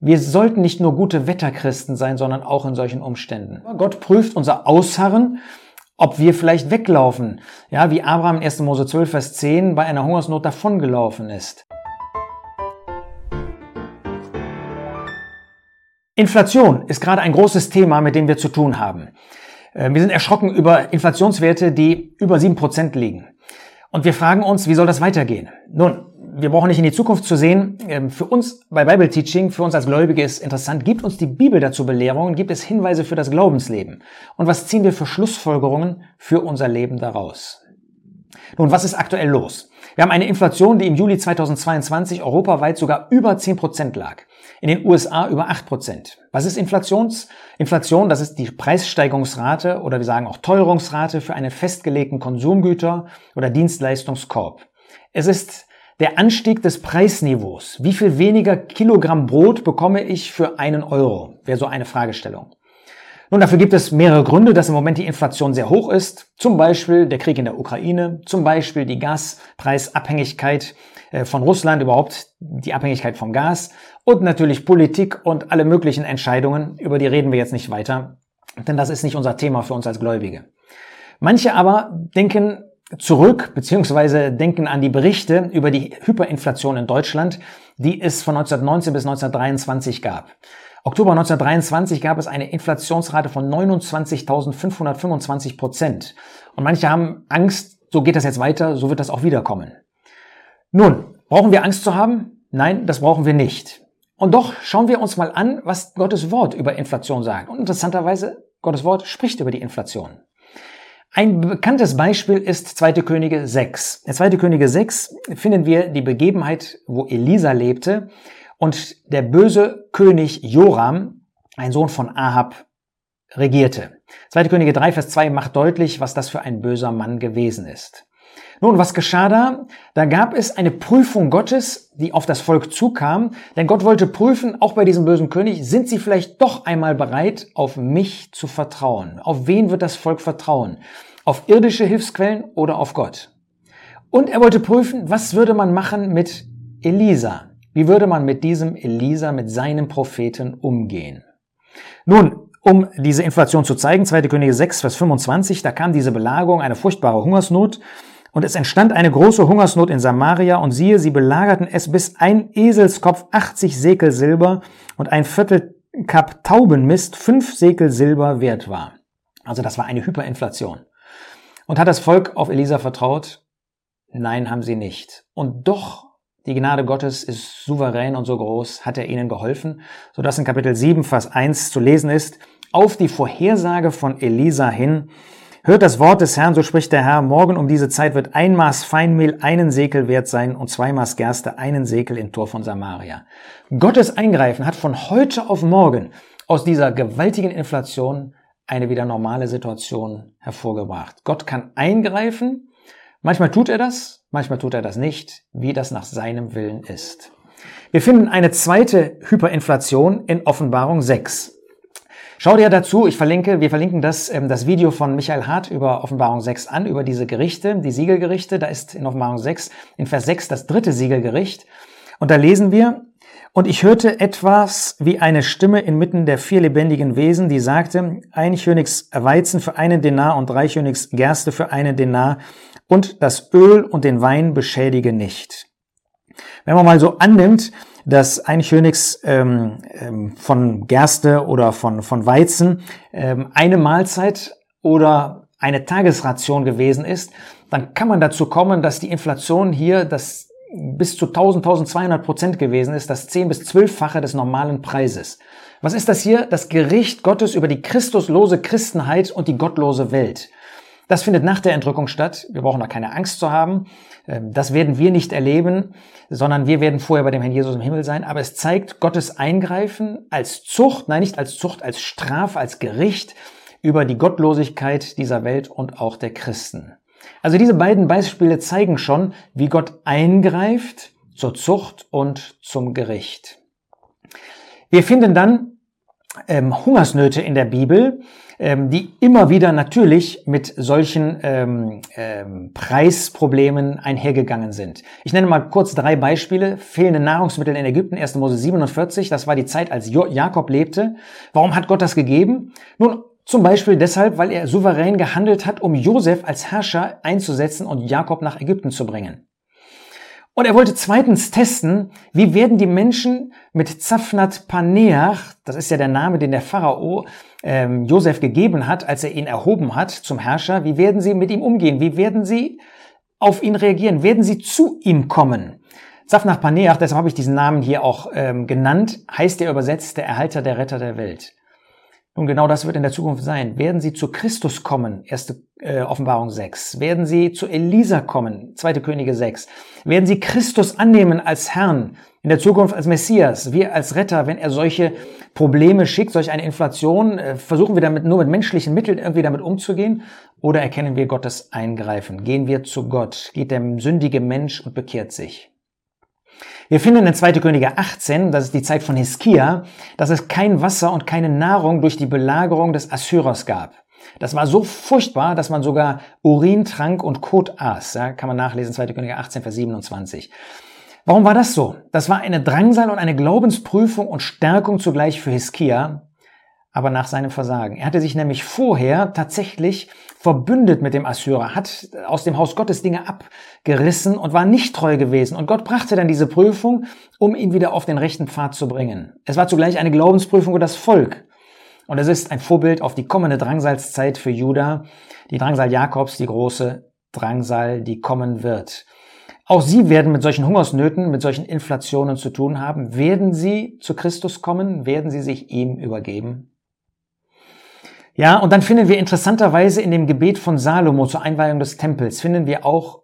Wir sollten nicht nur gute Wetterchristen sein, sondern auch in solchen Umständen. Gott prüft unser Ausharren, ob wir vielleicht weglaufen. Ja, wie Abraham in 1. Mose 12, Vers 10 bei einer Hungersnot davongelaufen ist. Inflation ist gerade ein großes Thema, mit dem wir zu tun haben. Äh, wir sind erschrocken über Inflationswerte, die über 7% liegen. Und wir fragen uns, wie soll das weitergehen? Nun, wir brauchen nicht in die Zukunft zu sehen. Ähm, für uns bei Bible Teaching, für uns als Gläubige ist interessant, gibt uns die Bibel dazu Belehrungen, gibt es Hinweise für das Glaubensleben. Und was ziehen wir für Schlussfolgerungen für unser Leben daraus? Nun, was ist aktuell los? Wir haben eine Inflation, die im Juli 2022 europaweit sogar über 10 Prozent lag. In den USA über 8 Prozent. Was ist Inflations? Inflation, das ist die Preissteigerungsrate oder wir sagen auch Teuerungsrate für einen festgelegten Konsumgüter- oder Dienstleistungskorb. Es ist der Anstieg des Preisniveaus. Wie viel weniger Kilogramm Brot bekomme ich für einen Euro? Wäre so eine Fragestellung. Nun, dafür gibt es mehrere Gründe, dass im Moment die Inflation sehr hoch ist. Zum Beispiel der Krieg in der Ukraine, zum Beispiel die Gaspreisabhängigkeit äh, von Russland, überhaupt die Abhängigkeit vom Gas und natürlich Politik und alle möglichen Entscheidungen, über die reden wir jetzt nicht weiter, denn das ist nicht unser Thema für uns als Gläubige. Manche aber denken zurück beziehungsweise denken an die Berichte über die Hyperinflation in Deutschland, die es von 1919 bis 1923 gab. Oktober 1923 gab es eine Inflationsrate von 29.525 Prozent. Und manche haben Angst, so geht das jetzt weiter, so wird das auch wiederkommen. Nun, brauchen wir Angst zu haben? Nein, das brauchen wir nicht. Und doch schauen wir uns mal an, was Gottes Wort über Inflation sagt. Und interessanterweise, Gottes Wort spricht über die Inflation. Ein bekanntes Beispiel ist 2. Könige 6. In 2. Könige 6 finden wir die Begebenheit, wo Elisa lebte und der böse König Joram, ein Sohn von Ahab, regierte. 2. Könige 3, Vers 2 macht deutlich, was das für ein böser Mann gewesen ist. Nun, was geschah da? Da gab es eine Prüfung Gottes, die auf das Volk zukam, denn Gott wollte prüfen, auch bei diesem bösen König, sind sie vielleicht doch einmal bereit, auf mich zu vertrauen? Auf wen wird das Volk vertrauen? Auf irdische Hilfsquellen oder auf Gott? Und er wollte prüfen, was würde man machen mit Elisa? Wie würde man mit diesem Elisa, mit seinem Propheten umgehen? Nun, um diese Inflation zu zeigen, 2. Könige 6, Vers 25, da kam diese Belagerung, eine furchtbare Hungersnot, und es entstand eine große Hungersnot in Samaria, und siehe, sie belagerten es, bis ein Eselskopf 80 Sekel Silber und ein Viertel Kap Taubenmist fünf Sekel Silber wert war. Also das war eine Hyperinflation. Und hat das Volk auf Elisa vertraut? Nein, haben sie nicht. Und doch die Gnade Gottes ist souverän und so groß, hat er ihnen geholfen, sodass in Kapitel 7, Vers 1 zu lesen ist, auf die Vorhersage von Elisa hin, hört das Wort des Herrn, so spricht der Herr, morgen um diese Zeit wird ein Maß Feinmehl einen Sekel wert sein und zwei Maß Gerste einen Sekel im Tor von Samaria. Gottes Eingreifen hat von heute auf morgen aus dieser gewaltigen Inflation eine wieder normale Situation hervorgebracht. Gott kann eingreifen, manchmal tut er das, Manchmal tut er das nicht, wie das nach seinem Willen ist. Wir finden eine zweite Hyperinflation in Offenbarung 6. Schau dir dazu, ich verlinke, wir verlinken das, ähm, das Video von Michael Hart über Offenbarung 6 an, über diese Gerichte, die Siegelgerichte. Da ist in Offenbarung 6, in Vers 6 das dritte Siegelgericht. Und da lesen wir, und ich hörte etwas wie eine Stimme inmitten der vier lebendigen Wesen, die sagte, ein Königs Weizen für einen Denar und drei Königs Gerste für einen Denar und das Öl und den Wein beschädige nicht. Wenn man mal so annimmt, dass ein Königs ähm, ähm, von Gerste oder von, von Weizen ähm, eine Mahlzeit oder eine Tagesration gewesen ist, dann kann man dazu kommen, dass die Inflation hier das bis zu 1000, 1200 Prozent gewesen ist, das 10 bis 12-fache des normalen Preises. Was ist das hier? Das Gericht Gottes über die christuslose Christenheit und die gottlose Welt. Das findet nach der Entrückung statt. Wir brauchen da keine Angst zu haben. Ähm, das werden wir nicht erleben, sondern wir werden vorher bei dem Herrn Jesus im Himmel sein. Aber es zeigt Gottes Eingreifen als Zucht, nein, nicht als Zucht, als Straf, als Gericht über die Gottlosigkeit dieser Welt und auch der Christen. Also diese beiden Beispiele zeigen schon, wie Gott eingreift zur Zucht und zum Gericht. Wir finden dann ähm, Hungersnöte in der Bibel, ähm, die immer wieder natürlich mit solchen ähm, ähm, Preisproblemen einhergegangen sind. Ich nenne mal kurz drei Beispiele. Fehlende Nahrungsmittel in Ägypten, 1. Mose 47, das war die Zeit, als jo Jakob lebte. Warum hat Gott das gegeben? Nun, zum Beispiel deshalb, weil er souverän gehandelt hat, um Josef als Herrscher einzusetzen und Jakob nach Ägypten zu bringen. Und er wollte zweitens testen, wie werden die Menschen mit Zaphnat Paneach, das ist ja der Name, den der Pharao ähm, Josef gegeben hat, als er ihn erhoben hat zum Herrscher, wie werden sie mit ihm umgehen? Wie werden sie auf ihn reagieren? Werden sie zu ihm kommen? Zaphnat Paneach, deshalb habe ich diesen Namen hier auch ähm, genannt, heißt er übersetzt der Erhalter, der Retter der Welt. Nun, genau das wird in der Zukunft sein. Werden sie zu Christus kommen? Erste äh, Offenbarung 6. Werden sie zu Elisa kommen? Zweite Könige 6. Werden sie Christus annehmen als Herrn? In der Zukunft als Messias, wir als Retter, wenn er solche Probleme schickt, solch eine Inflation, äh, versuchen wir damit nur mit menschlichen Mitteln irgendwie damit umzugehen? Oder erkennen wir Gottes Eingreifen? Gehen wir zu Gott? Geht der sündige Mensch und bekehrt sich? Wir finden in 2. Könige 18, das ist die Zeit von Hiskia, dass es kein Wasser und keine Nahrung durch die Belagerung des Assyrers gab. Das war so furchtbar, dass man sogar Urin trank und Kot aß. Ja, kann man nachlesen, 2. Könige 18, Vers 27. Warum war das so? Das war eine Drangsal und eine Glaubensprüfung und Stärkung zugleich für Hiskia, aber nach seinem Versagen. Er hatte sich nämlich vorher tatsächlich verbündet mit dem Assyrer, hat aus dem Haus Gottes Dinge abgerissen und war nicht treu gewesen. Und Gott brachte dann diese Prüfung, um ihn wieder auf den rechten Pfad zu bringen. Es war zugleich eine Glaubensprüfung für das Volk. Und es ist ein Vorbild auf die kommende Drangsalszeit für Juda, die Drangsal Jakobs, die große Drangsal, die kommen wird. Auch sie werden mit solchen Hungersnöten, mit solchen Inflationen zu tun haben. Werden sie zu Christus kommen? Werden sie sich ihm übergeben? Ja, und dann finden wir interessanterweise in dem Gebet von Salomo zur Einweihung des Tempels, finden wir auch,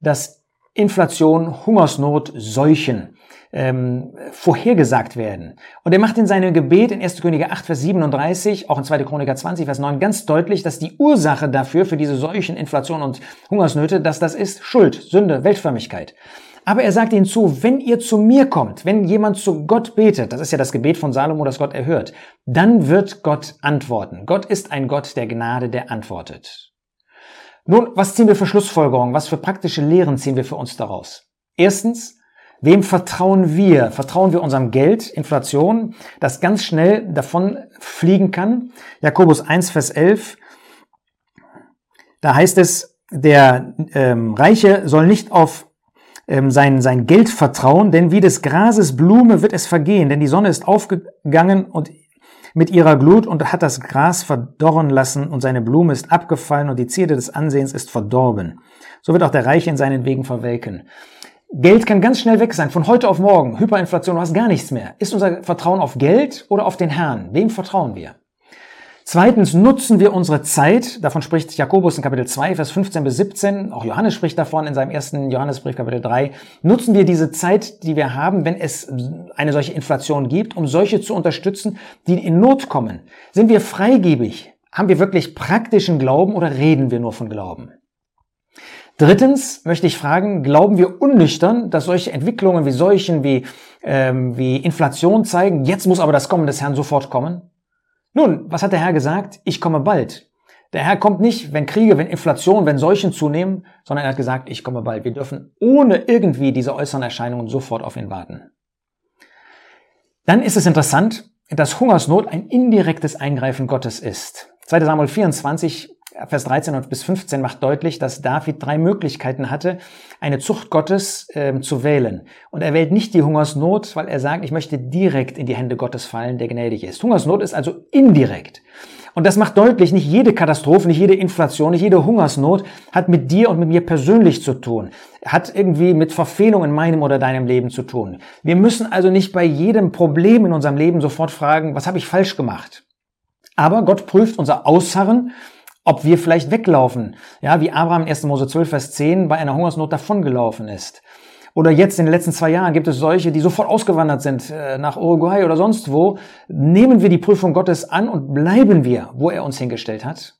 dass Inflation, Hungersnot, Seuchen ähm, vorhergesagt werden. Und er macht in seinem Gebet in 1. Könige 8, Vers 37, auch in 2. Chroniker 20, Vers 9 ganz deutlich, dass die Ursache dafür, für diese Seuchen, Inflation und Hungersnöte, dass das ist Schuld, Sünde, Weltförmigkeit. Aber er sagt ihnen zu, wenn ihr zu mir kommt, wenn jemand zu Gott betet, das ist ja das Gebet von Salomo, das Gott erhört, dann wird Gott antworten. Gott ist ein Gott der Gnade, der antwortet. Nun, was ziehen wir für Schlussfolgerungen? Was für praktische Lehren ziehen wir für uns daraus? Erstens, wem vertrauen wir? Vertrauen wir unserem Geld, Inflation, das ganz schnell davon fliegen kann? Jakobus 1, Vers 11, da heißt es, der ähm, Reiche soll nicht auf ähm, sein, sein Geld vertrauen, denn wie des Grases Blume wird es vergehen, denn die Sonne ist aufgegangen und mit ihrer Glut und hat das Gras verdorren lassen und seine Blume ist abgefallen und die Zierde des Ansehens ist verdorben. So wird auch der Reiche in seinen Wegen verwelken. Geld kann ganz schnell weg sein, von heute auf morgen. Hyperinflation, du hast gar nichts mehr. Ist unser Vertrauen auf Geld oder auf den Herrn? Wem vertrauen wir? Zweitens nutzen wir unsere Zeit, davon spricht Jakobus in Kapitel 2, Vers 15 bis 17, auch Johannes spricht davon in seinem ersten Johannesbrief Kapitel 3, nutzen wir diese Zeit, die wir haben, wenn es eine solche Inflation gibt, um solche zu unterstützen, die in Not kommen. Sind wir freigebig? Haben wir wirklich praktischen Glauben oder reden wir nur von Glauben? Drittens möchte ich fragen, glauben wir unnüchtern, dass solche Entwicklungen wie solchen, wie, ähm, wie Inflation zeigen, jetzt muss aber das Kommen des Herrn sofort kommen? Nun, was hat der Herr gesagt? Ich komme bald. Der Herr kommt nicht, wenn Kriege, wenn Inflation, wenn Seuchen zunehmen, sondern er hat gesagt, ich komme bald. Wir dürfen ohne irgendwie diese äußeren Erscheinungen sofort auf ihn warten. Dann ist es interessant, dass Hungersnot ein indirektes Eingreifen Gottes ist. 2 Samuel 24 Vers 13 bis 15 macht deutlich, dass David drei Möglichkeiten hatte, eine Zucht Gottes äh, zu wählen. Und er wählt nicht die Hungersnot, weil er sagt, ich möchte direkt in die Hände Gottes fallen, der gnädig ist. Hungersnot ist also indirekt. Und das macht deutlich, nicht jede Katastrophe, nicht jede Inflation, nicht jede Hungersnot hat mit dir und mit mir persönlich zu tun, hat irgendwie mit Verfehlung in meinem oder deinem Leben zu tun. Wir müssen also nicht bei jedem Problem in unserem Leben sofort fragen, was habe ich falsch gemacht? Aber Gott prüft unser Ausharren ob wir vielleicht weglaufen. Ja, wie Abraham in 1. Mose 12, Vers 10 bei einer Hungersnot davongelaufen ist. Oder jetzt in den letzten zwei Jahren gibt es solche, die sofort ausgewandert sind äh, nach Uruguay oder sonst wo. Nehmen wir die Prüfung Gottes an und bleiben wir, wo er uns hingestellt hat?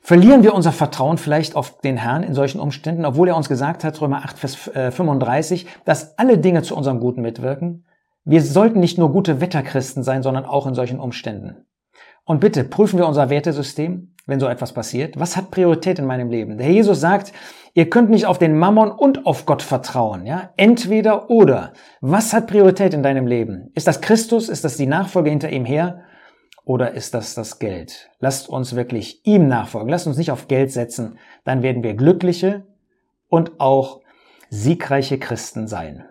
Verlieren wir unser Vertrauen vielleicht auf den Herrn in solchen Umständen, obwohl er uns gesagt hat, Römer 8, Vers 35, äh, dass alle Dinge zu unserem Guten mitwirken? Wir sollten nicht nur gute Wetterchristen sein, sondern auch in solchen Umständen. Und bitte prüfen wir unser Wertesystem, wenn so etwas passiert. Was hat Priorität in meinem Leben? Der Jesus sagt, ihr könnt nicht auf den Mammon und auf Gott vertrauen, ja? Entweder oder. Was hat Priorität in deinem Leben? Ist das Christus? Ist das die Nachfolge hinter ihm her? Oder ist das das Geld? Lasst uns wirklich ihm nachfolgen. Lasst uns nicht auf Geld setzen. Dann werden wir glückliche und auch siegreiche Christen sein.